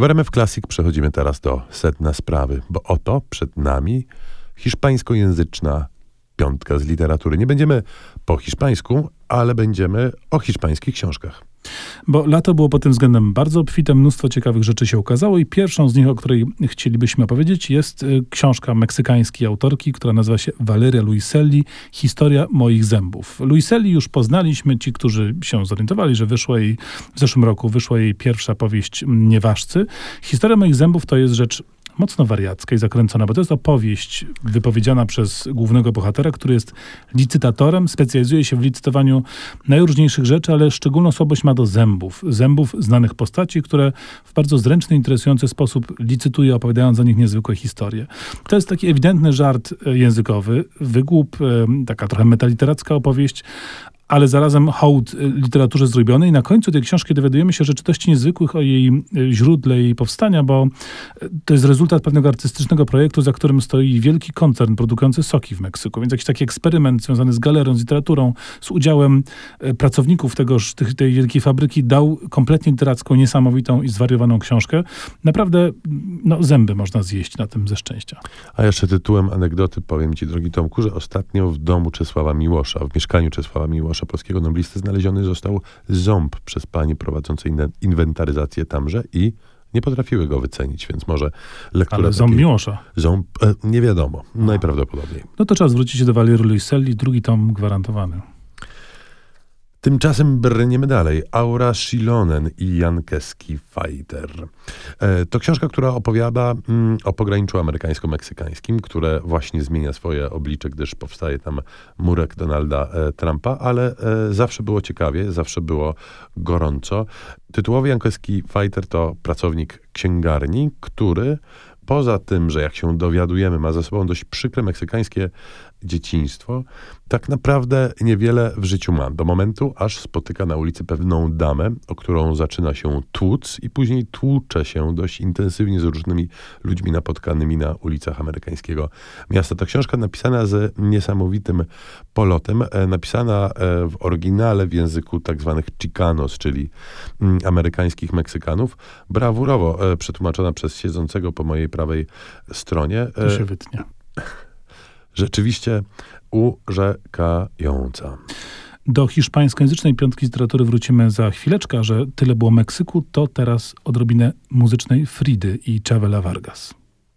W RMF Classic przechodzimy teraz do sedna sprawy, bo oto przed nami hiszpańskojęzyczna piątka z literatury. Nie będziemy po hiszpańsku, ale będziemy o hiszpańskich książkach. Bo lato było pod tym względem bardzo obfite, mnóstwo ciekawych rzeczy się ukazało i pierwszą z nich, o której chcielibyśmy opowiedzieć, jest y, książka meksykańskiej autorki, która nazywa się Valeria Luiselli, Historia moich zębów. Luiselli już poznaliśmy, ci, którzy się zorientowali, że wyszła jej, w zeszłym roku wyszła jej pierwsza powieść Nieważcy. Historia moich zębów to jest rzecz mocno wariacka i zakręcona, bo to jest opowieść wypowiedziana przez głównego bohatera, który jest licytatorem, specjalizuje się w licytowaniu najróżniejszych rzeczy, ale szczególną słabość ma do zębów. Zębów znanych postaci, które w bardzo zręczny, interesujący sposób licytuje, opowiadając o nich niezwykłe historie. To jest taki ewidentny żart e, językowy, wygłup, e, taka trochę metaliteracka opowieść, ale zarazem hołd y, literaturze zrobiony i na końcu tej książki dowiadujemy się rzeczywistości niezwykłych o jej y, źródle jej powstania, bo y, to jest rezultat pewnego artystycznego projektu, za którym stoi wielki koncern produkujący soki w Meksyku. Więc jakiś taki eksperyment związany z galerią, z literaturą, z udziałem pracowników tegoż, tej wielkiej fabryki dał kompletnie literacką, niesamowitą i zwariowaną książkę. Naprawdę no, zęby można zjeść na tym ze szczęścia. A jeszcze tytułem anegdoty powiem ci, drogi Tomku, że ostatnio w domu Czesława Miłosza, w mieszkaniu Czesława Miłosza Tomasza Polskiego noblisty znaleziony został ząb przez pani prowadzącej inwentaryzację tamże i nie potrafiły go wycenić, więc może lektura... Ale ząb Miłosza. Ząb, e, nie wiadomo, najprawdopodobniej. No to czas zwrócić się do Valery Luiselli, drugi tom gwarantowany. Tymczasem brniemy dalej. Aura Shilonen i Jankeski Fighter. E, to książka, która opowiada mm, o pograniczu amerykańsko-meksykańskim, które właśnie zmienia swoje oblicze, gdyż powstaje tam murek Donalda e, Trumpa, ale e, zawsze było ciekawie, zawsze było gorąco. Tytułowy Jankeski Fighter to pracownik księgarni, który poza tym, że jak się dowiadujemy, ma za sobą dość przykre meksykańskie dzieciństwo, tak naprawdę niewiele w życiu ma. Do momentu, aż spotyka na ulicy pewną damę, o którą zaczyna się tłuc i później tłucze się dość intensywnie z różnymi ludźmi napotkanymi na ulicach amerykańskiego miasta. To książka napisana z niesamowitym polotem, e, napisana e, w oryginale w języku tak zwanych Chicanos, czyli mm, amerykańskich Meksykanów, brawurowo e, przetłumaczona przez siedzącego po mojej prawej stronie. To się wytnie rzeczywiście urzekająca. Do hiszpańskojęzycznej piątki literatury wrócimy za chwileczkę, że tyle było Meksyku, to teraz odrobinę muzycznej Fridy i Chavela Vargas.